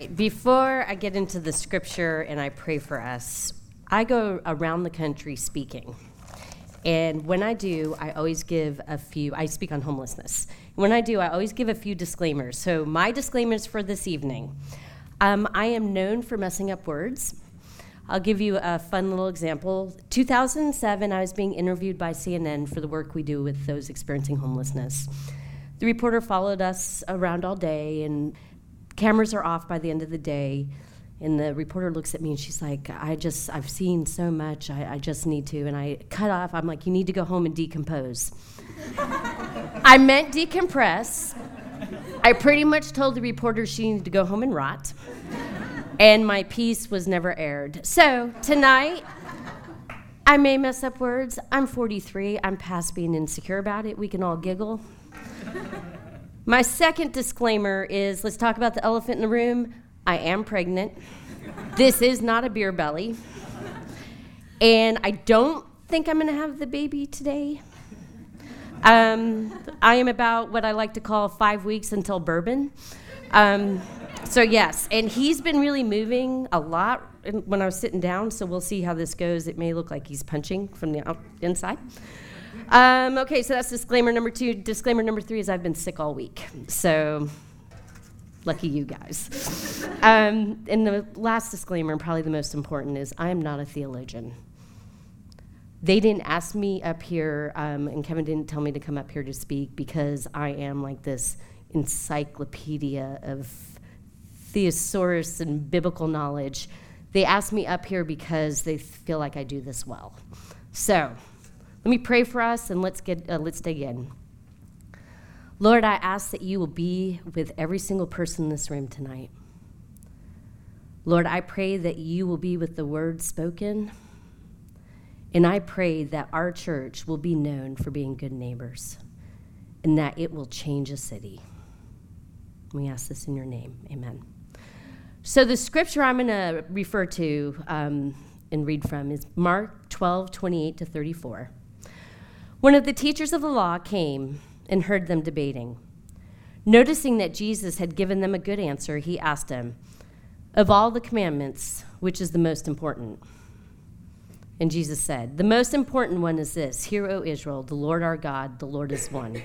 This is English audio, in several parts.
right. Before I get into the scripture and I pray for us, I go around the country speaking. And when I do, I always give a few, I speak on homelessness. When I do, I always give a few disclaimers. So, my disclaimers for this evening um, I am known for messing up words. I'll give you a fun little example. 2007, I was being interviewed by CNN for the work we do with those experiencing homelessness. The reporter followed us around all day, and cameras are off by the end of the day. And the reporter looks at me and she's like, I just, I've seen so much, I, I just need to. And I cut off, I'm like, you need to go home and decompose. I meant decompress. I pretty much told the reporter she needed to go home and rot. And my piece was never aired. So tonight, I may mess up words. I'm 43. I'm past being insecure about it. We can all giggle. My second disclaimer is let's talk about the elephant in the room. I am pregnant. this is not a beer belly. And I don't think I'm going to have the baby today. Um, I am about what I like to call five weeks until bourbon. Um, so, yes, and he's been really moving a lot when I was sitting down, so we'll see how this goes. It may look like he's punching from the inside. Um, okay, so that's disclaimer number two. Disclaimer number three is I've been sick all week. So, Lucky you guys. Um, and the last disclaimer, and probably the most important, is I am not a theologian. They didn't ask me up here, um, and Kevin didn't tell me to come up here to speak because I am like this encyclopedia of thesaurus and biblical knowledge. They asked me up here because they feel like I do this well. So, let me pray for us and let's get uh, let's dig in. Lord, I ask that you will be with every single person in this room tonight. Lord, I pray that you will be with the words spoken. And I pray that our church will be known for being good neighbors and that it will change a city. We ask this in your name. Amen. So, the scripture I'm going to refer to um, and read from is Mark 12, 28 to 34. One of the teachers of the law came and heard them debating. Noticing that Jesus had given them a good answer, he asked him, Of all the commandments, which is the most important? And Jesus said, The most important one is this Hear, O Israel, the Lord our God, the Lord is one.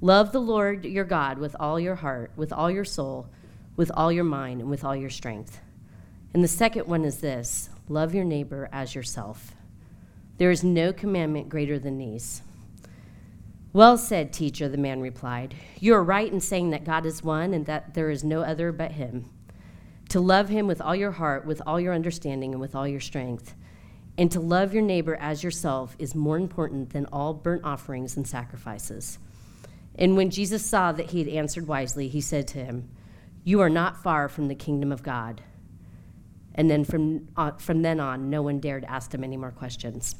Love the Lord your God with all your heart, with all your soul, with all your mind, and with all your strength. And the second one is this love your neighbor as yourself. There is no commandment greater than these. Well said, teacher, the man replied. You are right in saying that God is one and that there is no other but him. To love him with all your heart, with all your understanding, and with all your strength. And to love your neighbor as yourself is more important than all burnt offerings and sacrifices. And when Jesus saw that he had answered wisely, he said to him, You are not far from the kingdom of God. And then from, uh, from then on, no one dared ask him any more questions.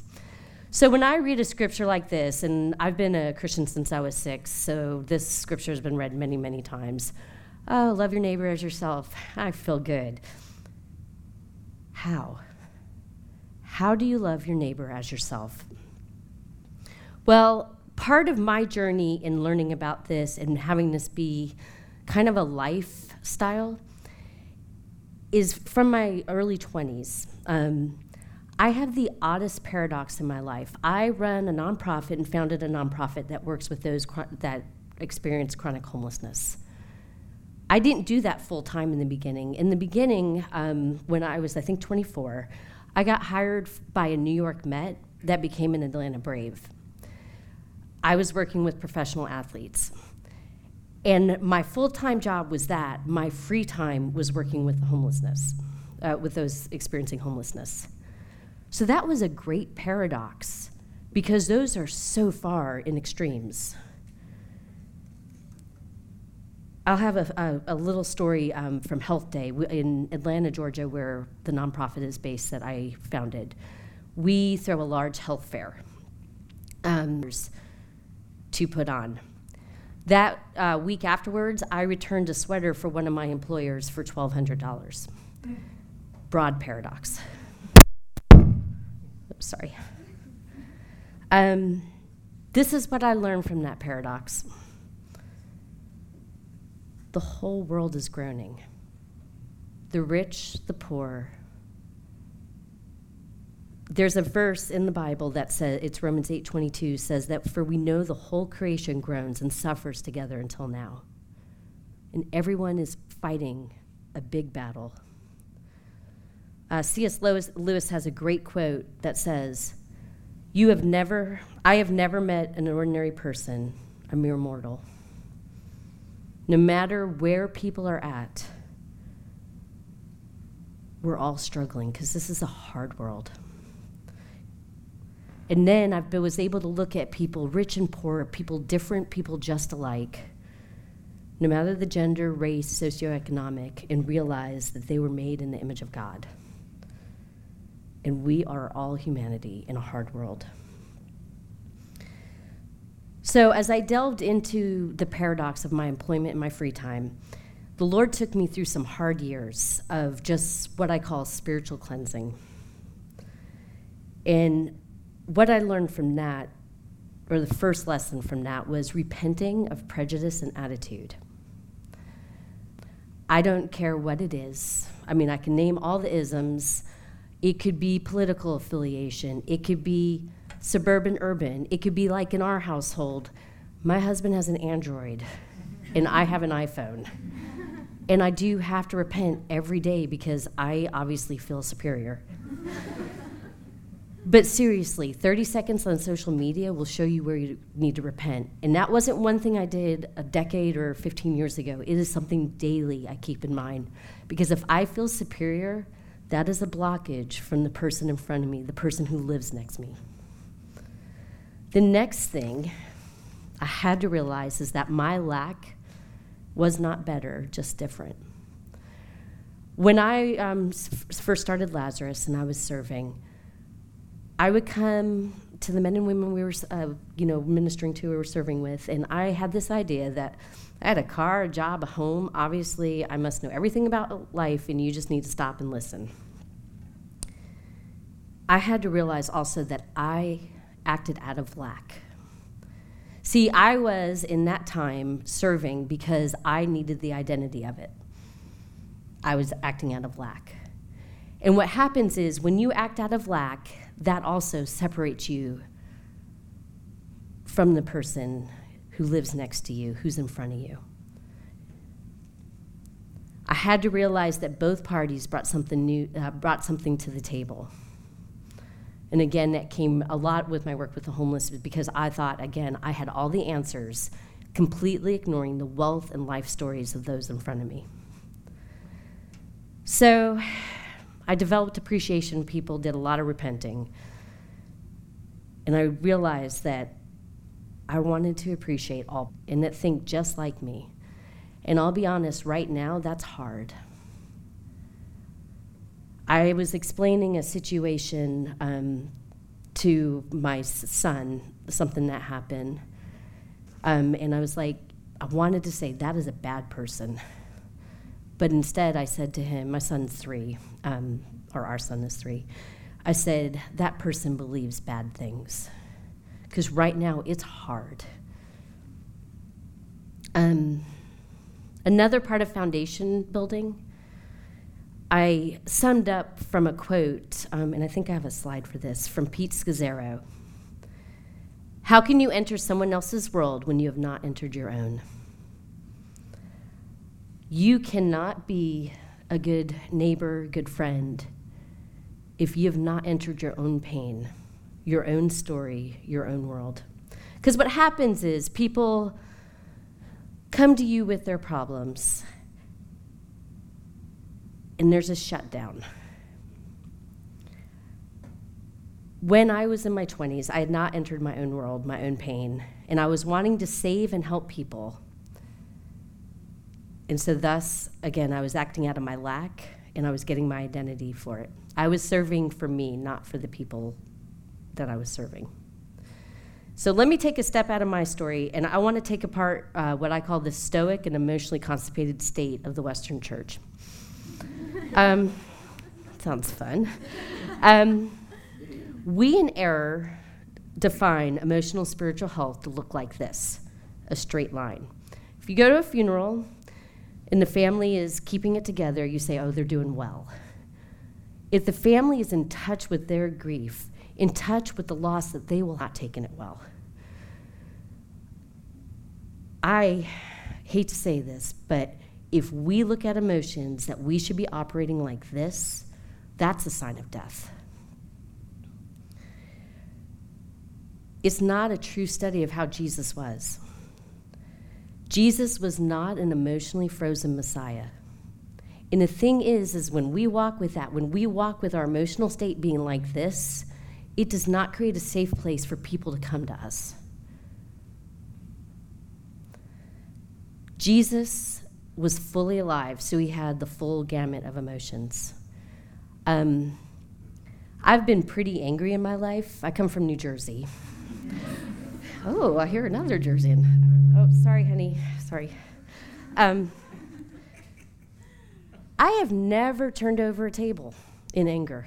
So when I read a scripture like this, and I've been a Christian since I was six, so this scripture has been read many, many times. Oh, love your neighbor as yourself. I feel good. How? How do you love your neighbor as yourself? Well, part of my journey in learning about this and having this be kind of a lifestyle is from my early 20s. Um, I have the oddest paradox in my life. I run a nonprofit and founded a nonprofit that works with those that experience chronic homelessness. I didn't do that full time in the beginning. In the beginning, um, when I was, I think, 24, I got hired by a New York Met that became an Atlanta Brave. I was working with professional athletes. And my full time job was that. My free time was working with the homelessness, uh, with those experiencing homelessness. So that was a great paradox because those are so far in extremes. I'll have a, a, a little story um, from Health Day in Atlanta, Georgia, where the nonprofit is based that I founded. We throw a large health fair um, to put on. That uh, week afterwards, I returned a sweater for one of my employers for $1,200. Broad paradox sorry. Um, this is what I learned from that paradox. The whole world is groaning. the rich, the poor. There's a verse in the Bible that says it's Romans 8:22 says that for we know the whole creation groans and suffers together until now. And everyone is fighting a big battle. Uh, C.S. Lewis, Lewis has a great quote that says, "You have never, I have never met an ordinary person, a mere mortal. No matter where people are at, we're all struggling because this is a hard world." And then I was able to look at people, rich and poor, people different, people just alike, no matter the gender, race, socioeconomic, and realize that they were made in the image of God. And we are all humanity in a hard world. So, as I delved into the paradox of my employment and my free time, the Lord took me through some hard years of just what I call spiritual cleansing. And what I learned from that, or the first lesson from that, was repenting of prejudice and attitude. I don't care what it is. I mean, I can name all the isms. It could be political affiliation, it could be suburban urban, it could be like in our household. My husband has an Android, and I have an iPhone. And I do have to repent every day because I obviously feel superior. But seriously, 30 seconds on social media will show you where you need to repent. And that wasn't one thing I did a decade or 15 years ago. It is something daily I keep in mind. Because if I feel superior, that is a blockage from the person in front of me, the person who lives next to me. The next thing I had to realize is that my lack was not better, just different. When I um, first started Lazarus and I was serving, I would come to the men and women we were, uh, you know, ministering to, were serving with, and I had this idea that I had a car, a job, a home. Obviously, I must know everything about life, and you just need to stop and listen. I had to realize also that I acted out of lack. See, I was in that time serving because I needed the identity of it. I was acting out of lack. And what happens is when you act out of lack, that also separates you from the person who lives next to you, who's in front of you. I had to realize that both parties brought something new, uh, brought something to the table. And again, that came a lot with my work with the homeless because I thought, again, I had all the answers, completely ignoring the wealth and life stories of those in front of me. So, I developed appreciation. People did a lot of repenting. And I realized that I wanted to appreciate all and that think just like me. And I'll be honest, right now, that's hard. I was explaining a situation um, to my son, something that happened. Um, and I was like, I wanted to say, that is a bad person. But instead, I said to him, my son's three, um, or our son is three. I said, that person believes bad things. Because right now, it's hard. Um, another part of foundation building, I summed up from a quote, um, and I think I have a slide for this, from Pete Scazzero. How can you enter someone else's world when you have not entered your own? You cannot be a good neighbor, good friend, if you have not entered your own pain, your own story, your own world. Because what happens is people come to you with their problems, and there's a shutdown. When I was in my 20s, I had not entered my own world, my own pain, and I was wanting to save and help people. And so, thus, again, I was acting out of my lack and I was getting my identity for it. I was serving for me, not for the people that I was serving. So, let me take a step out of my story, and I want to take apart uh, what I call the stoic and emotionally constipated state of the Western Church. um, sounds fun. Um, we in error define emotional spiritual health to look like this a straight line. If you go to a funeral, and the family is keeping it together, you say, oh, they're doing well. If the family is in touch with their grief, in touch with the loss that they will not taken it well. I hate to say this, but if we look at emotions that we should be operating like this, that's a sign of death. It's not a true study of how Jesus was. Jesus was not an emotionally frozen Messiah. And the thing is, is when we walk with that, when we walk with our emotional state being like this, it does not create a safe place for people to come to us. Jesus was fully alive, so he had the full gamut of emotions. Um, I've been pretty angry in my life. I come from New Jersey. Oh, I hear another Jerseyan. Oh, sorry, honey. Sorry. Um, I have never turned over a table in anger.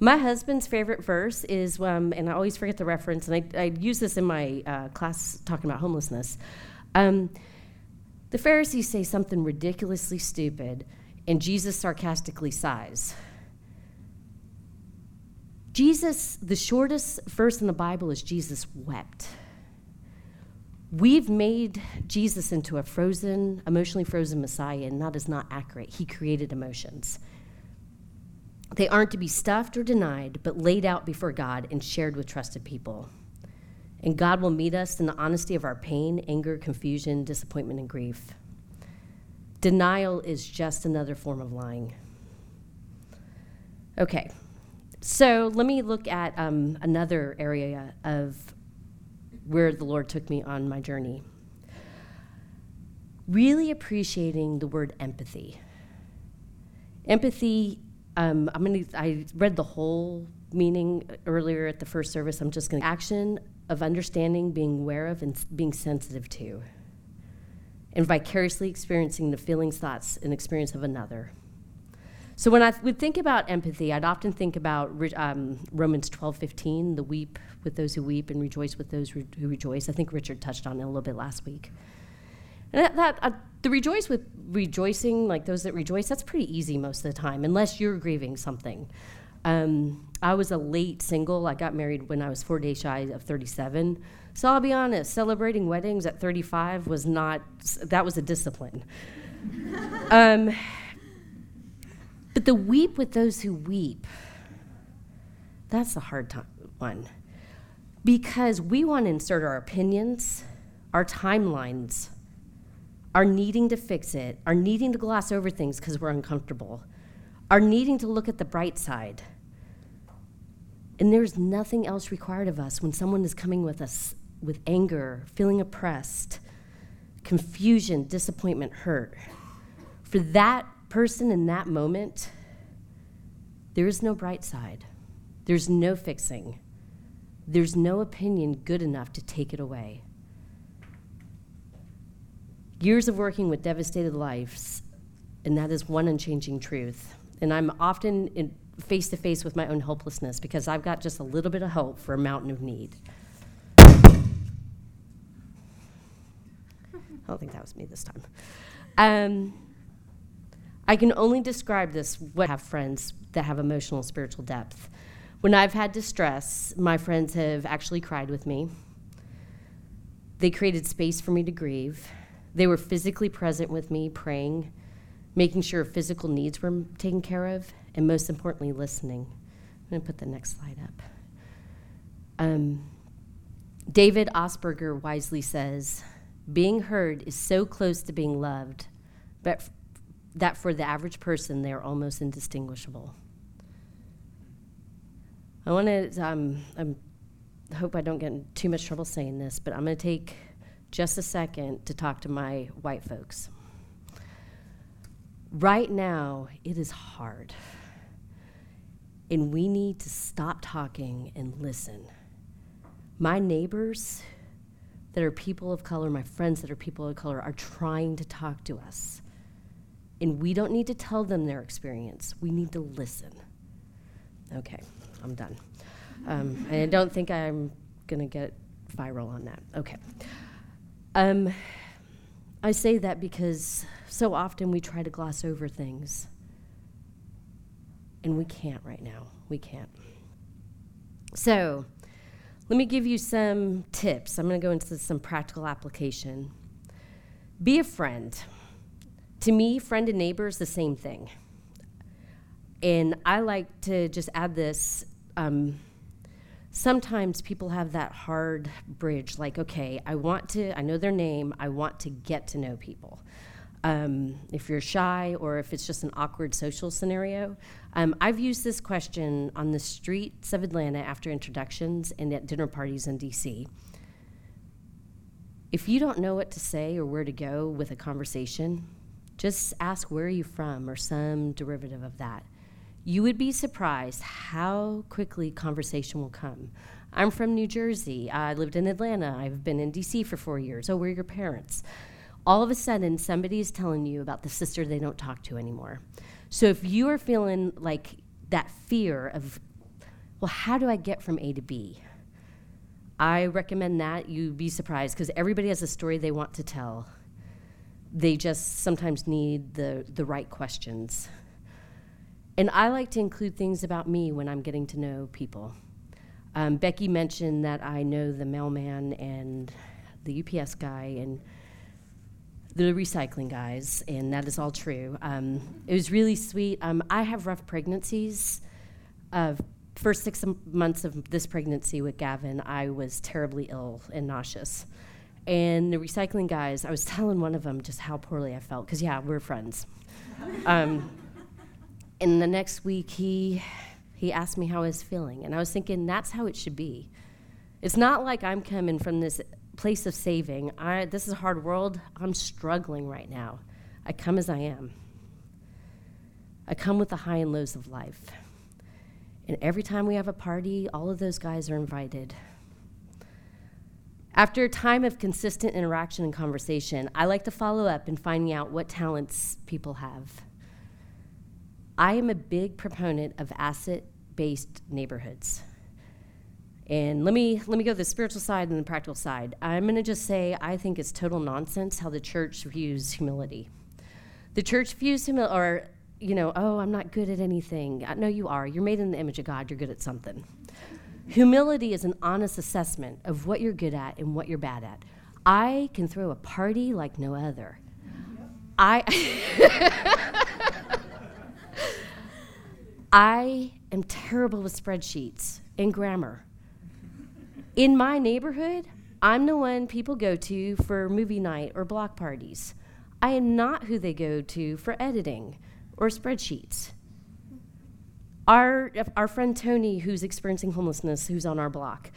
My husband's favorite verse is, um, and I always forget the reference, and I, I use this in my uh, class talking about homelessness. Um, the Pharisees say something ridiculously stupid, and Jesus sarcastically sighs. Jesus, the shortest verse in the Bible is Jesus wept. We've made Jesus into a frozen, emotionally frozen Messiah, and that is not accurate. He created emotions. They aren't to be stuffed or denied, but laid out before God and shared with trusted people. And God will meet us in the honesty of our pain, anger, confusion, disappointment, and grief. Denial is just another form of lying. Okay, so let me look at um, another area of where the Lord took me on my journey. Really appreciating the word empathy. Empathy, um, I'm gonna, I read the whole meaning earlier at the first service. I'm just going to action of understanding, being aware of, and being sensitive to, and vicariously experiencing the feelings, thoughts, and experience of another. So when I would think about empathy, I'd often think about um, Romans 12:15, the weep with those who weep and rejoice with those who rejoice. I think Richard touched on it a little bit last week. And that, that uh, the rejoice with rejoicing, like those that rejoice, that's pretty easy most of the time, unless you're grieving something. Um, I was a late single. I got married when I was four days shy of 37. So I'll be honest, celebrating weddings at 35 was not, that was a discipline. um, but the weep with those who weep, that's the hard one. Because we want to insert our opinions, our timelines, our needing to fix it, our needing to gloss over things because we're uncomfortable, our needing to look at the bright side. And there's nothing else required of us when someone is coming with us with anger, feeling oppressed, confusion, disappointment, hurt. For that person in that moment, there is no bright side. There's no fixing. There's no opinion good enough to take it away. Years of working with devastated lives, and that is one unchanging truth. And I'm often face to face with my own helplessness because I've got just a little bit of hope for a mountain of need. I don't think that was me this time. Um, I can only describe this when I have friends that have emotional spiritual depth. When I've had distress, my friends have actually cried with me. They created space for me to grieve. They were physically present with me, praying, making sure physical needs were taken care of, and most importantly, listening. I'm going to put the next slide up. Um, David Augsburger wisely says, Being heard is so close to being loved, but that for the average person, they're almost indistinguishable. I want to, um, I hope I don't get in too much trouble saying this, but I'm going to take just a second to talk to my white folks. Right now, it is hard. And we need to stop talking and listen. My neighbors that are people of color, my friends that are people of color, are trying to talk to us. And we don't need to tell them their experience, we need to listen. Okay, I'm done. Um, and I don't think I'm going to get viral on that. Okay. Um, I say that because so often we try to gloss over things. And we can't right now. We can't. So, let me give you some tips. I'm going to go into some practical application. Be a friend. To me, friend and neighbor is the same thing. And I like to just add this. Um, sometimes people have that hard bridge like, okay, I want to, I know their name, I want to get to know people. Um, if you're shy or if it's just an awkward social scenario. Um, I've used this question on the streets of Atlanta after introductions and at dinner parties in DC. If you don't know what to say or where to go with a conversation, just ask where are you from or some derivative of that. You would be surprised how quickly conversation will come. I'm from New Jersey. I lived in Atlanta. I've been in DC for four years. Oh, where are your parents? All of a sudden, somebody is telling you about the sister they don't talk to anymore. So if you are feeling like that fear of, well, how do I get from A to B? I recommend that you be surprised because everybody has a story they want to tell. They just sometimes need the, the right questions. And I like to include things about me when I'm getting to know people. Um, Becky mentioned that I know the mailman and the UPS guy and the recycling guys, and that is all true. Um, it was really sweet. Um, I have rough pregnancies. Uh, first six months of this pregnancy with Gavin, I was terribly ill and nauseous. And the recycling guys, I was telling one of them just how poorly I felt, because yeah, we're friends. um, and the next week he he asked me how I was feeling, and I was thinking that's how it should be. It's not like I'm coming from this place of saving. I this is a hard world. I'm struggling right now. I come as I am. I come with the high and lows of life. And every time we have a party, all of those guys are invited. After a time of consistent interaction and conversation, I like to follow up in finding out what talents people have. I am a big proponent of asset based neighborhoods. And let me let me go to the spiritual side and the practical side. I'm going to just say I think it's total nonsense how the church views humility. The church views humility, or you know, oh, I'm not good at anything. Uh, no, you are. You're made in the image of God. You're good at something. Humility is an honest assessment of what you're good at and what you're bad at. I can throw a party like no other. I I am terrible with spreadsheets and grammar. In my neighborhood, I'm the one people go to for movie night or block parties. I am not who they go to for editing or spreadsheets. Our, our friend Tony, who's experiencing homelessness, who's on our block,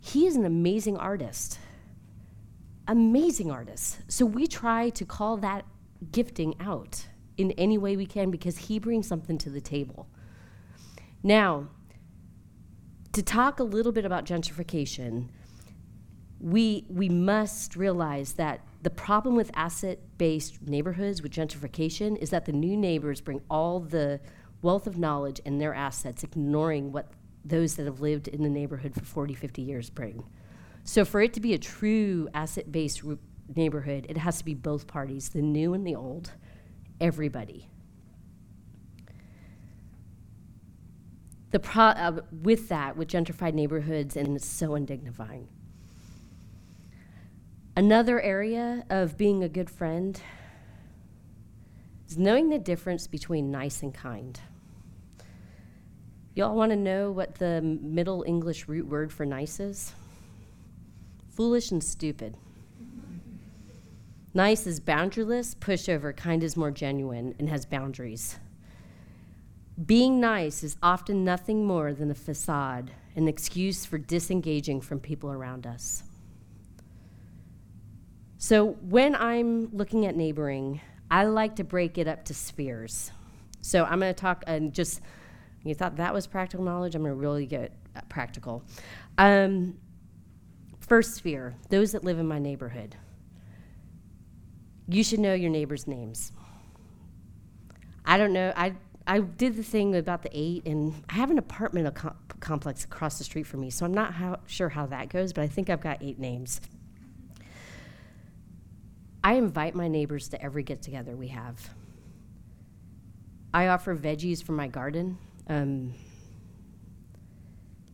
he is an amazing artist. Amazing artist. So we try to call that gifting out in any way we can because he brings something to the table. Now, to talk a little bit about gentrification, we, we must realize that the problem with asset based neighborhoods with gentrification is that the new neighbors bring all the wealth of knowledge and their assets, ignoring what those that have lived in the neighborhood for 40, 50 years bring. So, for it to be a true asset based neighborhood, it has to be both parties, the new and the old, everybody. the pro- uh, with that, with gentrified neighborhoods, and it's so undignifying. Another area of being a good friend is knowing the difference between nice and kind. Y'all want to know what the Middle English root word for nice is? Foolish and stupid. Nice is boundaryless, pushover, kind is more genuine and has boundaries. Being nice is often nothing more than a facade, an excuse for disengaging from people around us. So, when I'm looking at neighboring, I like to break it up to spheres. So, I'm going to talk and just, you thought that was practical knowledge? I'm going to really get practical. Um, first sphere, those that live in my neighborhood. You should know your neighbors' names. I don't know. I I did the thing about the eight, and I have an apartment co- complex across the street from me, so I'm not how, sure how that goes, but I think I've got eight names. I invite my neighbors to every get together we have. I offer veggies from my garden. Um,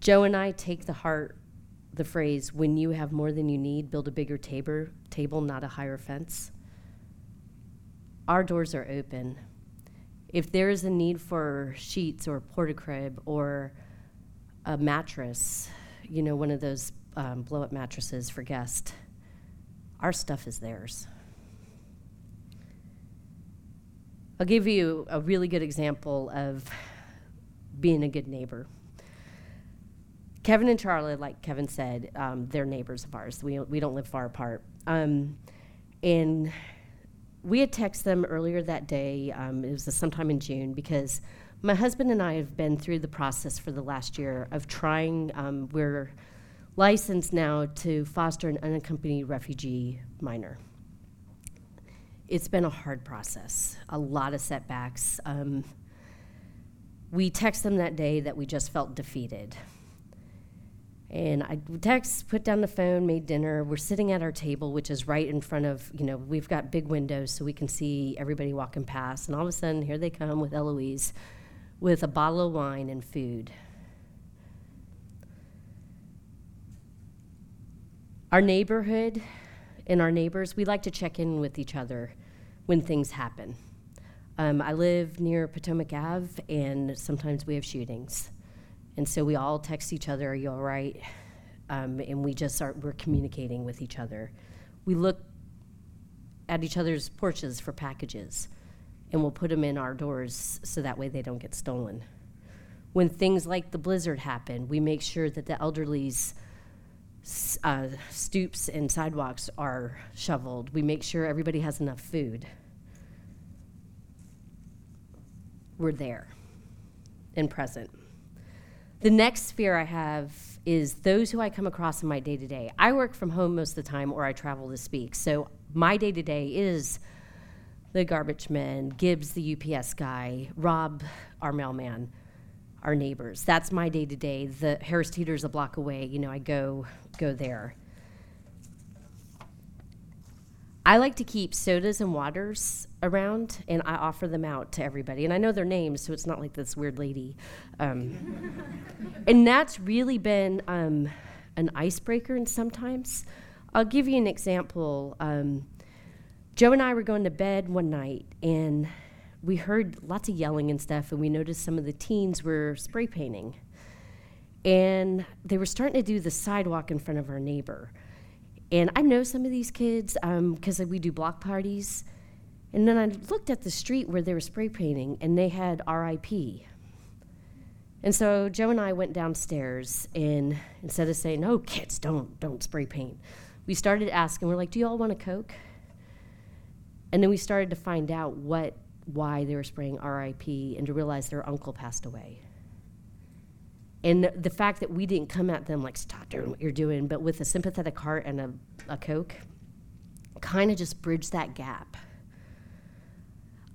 Joe and I take the heart, the phrase, when you have more than you need, build a bigger table, table, not a higher fence. Our doors are open. If there is a need for sheets or porta crib or a mattress, you know, one of those um, blow up mattresses for guests, our stuff is theirs. I'll give you a really good example of being a good neighbor. Kevin and Charlie, like Kevin said, um, they're neighbors of ours. We, we don't live far apart. Um, and we had texted them earlier that day. Um, it was sometime in June because my husband and I have been through the process for the last year of trying. Um, we're licensed now to foster an unaccompanied refugee minor. It's been a hard process, a lot of setbacks. Um, we text them that day that we just felt defeated. And I text, put down the phone, made dinner. We're sitting at our table, which is right in front of, you know, we've got big windows so we can see everybody walking past. And all of a sudden, here they come with Eloise with a bottle of wine and food. Our neighborhood and our neighbors, we like to check in with each other when things happen. Um, I live near Potomac Ave, and sometimes we have shootings. And so we all text each other, Are you all right? Um, and we just are, we're communicating with each other. We look at each other's porches for packages, and we'll put them in our doors so that way they don't get stolen. When things like the blizzard happen, we make sure that the elderly's uh, stoops and sidewalks are shoveled. We make sure everybody has enough food. We're there and present. The next sphere I have is those who I come across in my day to day. I work from home most of the time or I travel to speak. So my day to day is the garbage man, Gibbs, the UPS guy, Rob, our mailman, our neighbors. That's my day to day. The Harris Teeter's a block away. You know, I go go there. I like to keep sodas and waters around, and I offer them out to everybody. And I know their names, so it's not like this weird lady. Um, and that's really been um, an icebreaker, and sometimes I'll give you an example. Um, Joe and I were going to bed one night, and we heard lots of yelling and stuff, and we noticed some of the teens were spray painting. And they were starting to do the sidewalk in front of our neighbor. And I know some of these kids because um, we do block parties. And then I looked at the street where they were spray painting, and they had RIP. And so Joe and I went downstairs, and instead of saying, "No, kids, don't don't spray paint," we started asking. We're like, "Do you all want a Coke?" And then we started to find out what why they were spraying RIP, and to realize their uncle passed away. And the, fact that we didn't come at them like, stop doing what you're doing, but with a sympathetic heart and a, a Coke, kind of just bridged that gap.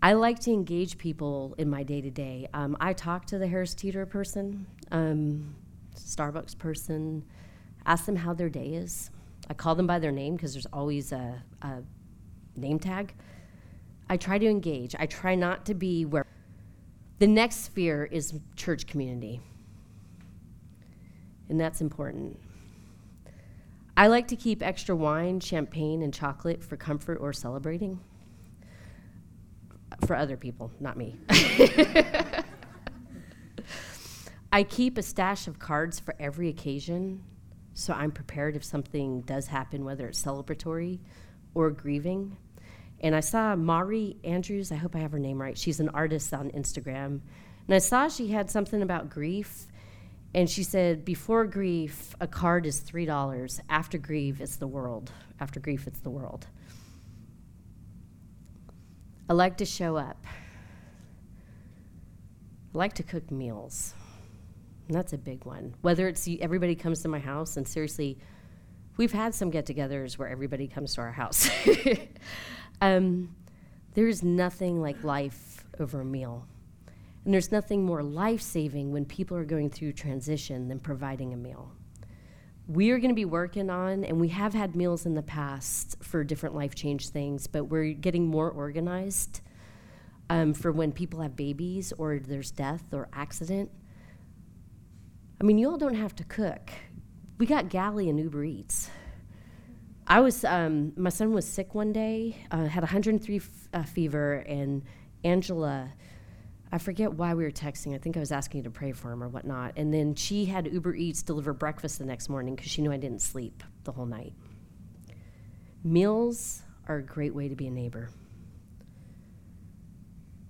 I like to engage people in my day to day. I talk to the Harris Teeter person, um, Starbucks person, ask them how their day is. I call them by their name because there's always a, a name tag. I try to engage. I try not to be where. The next sphere is church community and that's important. I like to keep extra wine, champagne, and chocolate for comfort or celebrating. For other people, not me. I keep a stash of cards for every occasion, so I'm prepared if something does happen, whether it's celebratory or grieving. And I saw Mari Andrews, I hope I have her name right. She's an artist on Instagram. And I saw she had something about grief and she said, before grief, a card is $3. After grief, it's the world. After grief, it's the world. I like to show up. I like to cook meals. And that's a big one. Whether it's everybody comes to my house, and seriously, we've had some get togethers where everybody comes to our house. um, there's nothing like life over a meal. And there's nothing more life saving when people are going through transition than providing a meal. we are going to be working on, and we have had meals in the past for different life change things, but we're getting more organized um, for when people have babies or there's death or accident. I mean, you all don't have to cook. We got galley and Uber Eats. I was, um, my son was sick one day, uh, had 103 f- uh, fever, and Angela I forget why we were texting. I think I was asking you to pray for him or whatnot. And then she had Uber Eats deliver breakfast the next morning because she knew I didn't sleep the whole night. Meals are a great way to be a neighbor.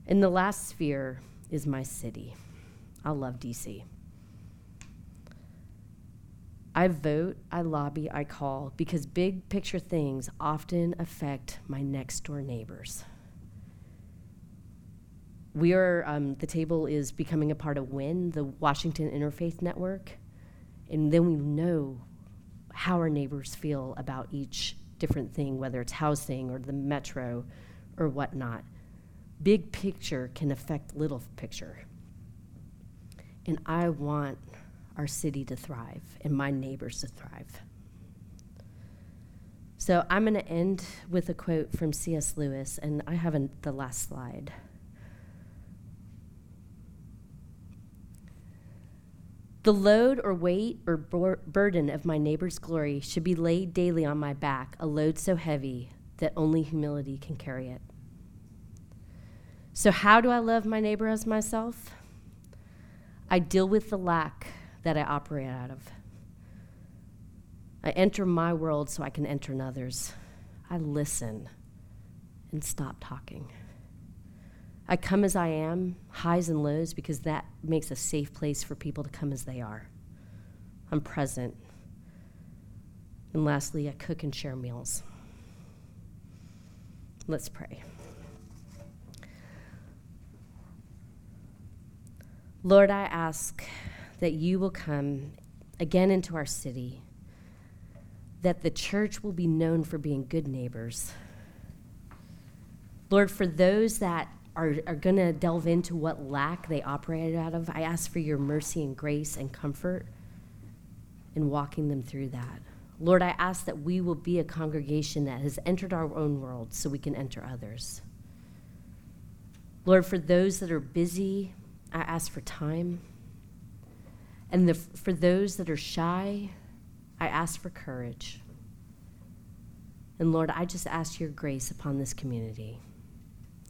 And the last sphere is my city. I love DC. I vote, I lobby, I call because big picture things often affect my next door neighbors we are um, the table is becoming a part of WIN, the Washington Interfaith Network, and then we know how our neighbors feel about each different thing, whether it's housing or the metro or whatnot. Big picture can affect little picture. And I want our city to thrive and my neighbors to thrive. So I'm going to end with a quote from C.S. Lewis, and I have an, the last slide. The load or weight or bur- burden of my neighbor's glory should be laid daily on my back, a load so heavy that only humility can carry it. So, how do I love my neighbor as myself? I deal with the lack that I operate out of. I enter my world so I can enter another's. I listen and stop talking. I come as I am, highs and lows, because that makes a safe place for people to come as they are. I'm present. And lastly, I cook and share meals. Let's pray. Lord, I ask that you will come again into our city, that the church will be known for being good neighbors. Lord, for those that are, are going to delve into what lack they operated out of, I ask for your mercy and grace and comfort in walking them through that. Lord, I ask that we will be a congregation that has entered our own world so we can enter others. Lord, for those that are busy, I ask for time. And the, for those that are shy, I ask for courage. And Lord, I just ask your grace upon this community.